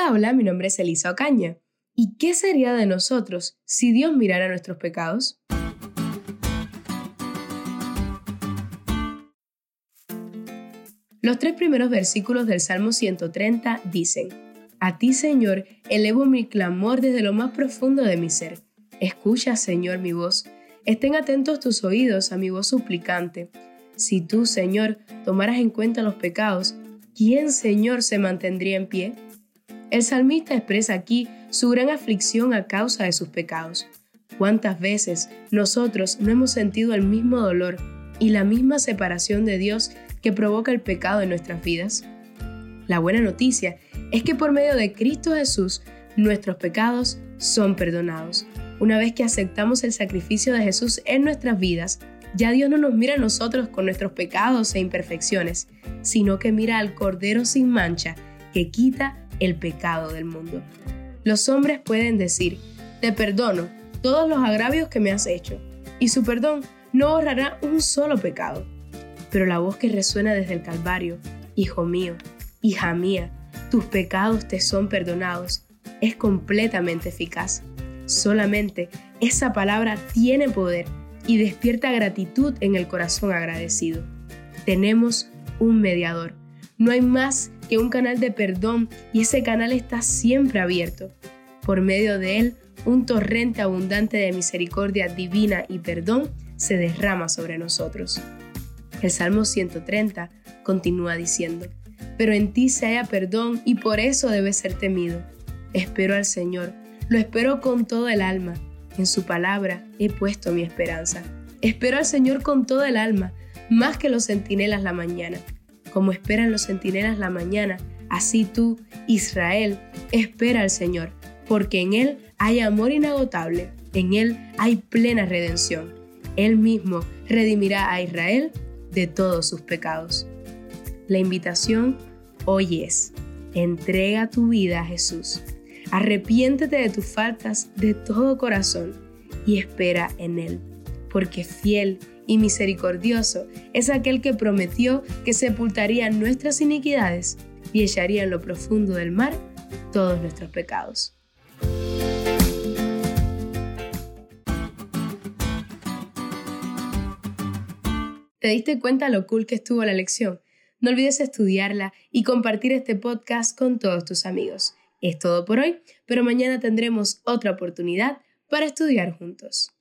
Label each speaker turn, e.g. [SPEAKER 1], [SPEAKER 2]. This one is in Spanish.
[SPEAKER 1] Hola, mi nombre es Elisa Ocaña. ¿Y qué sería de nosotros si Dios mirara nuestros pecados? Los tres primeros versículos del Salmo 130 dicen, A ti, Señor, elevo mi clamor desde lo más profundo de mi ser. Escucha, Señor, mi voz. Estén atentos tus oídos a mi voz suplicante. Si tú, Señor, tomaras en cuenta los pecados, ¿quién, Señor, se mantendría en pie? El salmista expresa aquí su gran aflicción a causa de sus pecados. ¿Cuántas veces nosotros no hemos sentido el mismo dolor y la misma separación de Dios que provoca el pecado en nuestras vidas? La buena noticia es que por medio de Cristo Jesús nuestros pecados son perdonados. Una vez que aceptamos el sacrificio de Jesús en nuestras vidas, ya Dios no nos mira a nosotros con nuestros pecados e imperfecciones, sino que mira al Cordero sin mancha que quita el pecado del mundo. Los hombres pueden decir, te perdono todos los agravios que me has hecho, y su perdón no ahorrará un solo pecado. Pero la voz que resuena desde el Calvario, Hijo mío, hija mía, tus pecados te son perdonados, es completamente eficaz. Solamente esa palabra tiene poder y despierta gratitud en el corazón agradecido. Tenemos un mediador. No hay más que un canal de perdón y ese canal está siempre abierto. Por medio de él, un torrente abundante de misericordia divina y perdón se derrama sobre nosotros. El Salmo 130 continúa diciendo, pero en ti se haya perdón y por eso debe ser temido. Espero al Señor, lo espero con todo el alma, en su palabra he puesto mi esperanza. Espero al Señor con todo el alma, más que los centinelas la mañana como esperan los centinelas la mañana, así tú, Israel, espera al Señor, porque en Él hay amor inagotable, en Él hay plena redención. Él mismo redimirá a Israel de todos sus pecados. La invitación hoy es, entrega tu vida a Jesús. Arrepiéntete de tus faltas de todo corazón y espera en Él, porque fiel y misericordioso es aquel que prometió que sepultaría nuestras iniquidades y echaría en lo profundo del mar todos nuestros pecados. ¿Te diste cuenta lo cool que estuvo la lección? No olvides estudiarla y compartir este podcast con todos tus amigos. Es todo por hoy, pero mañana tendremos otra oportunidad para estudiar juntos.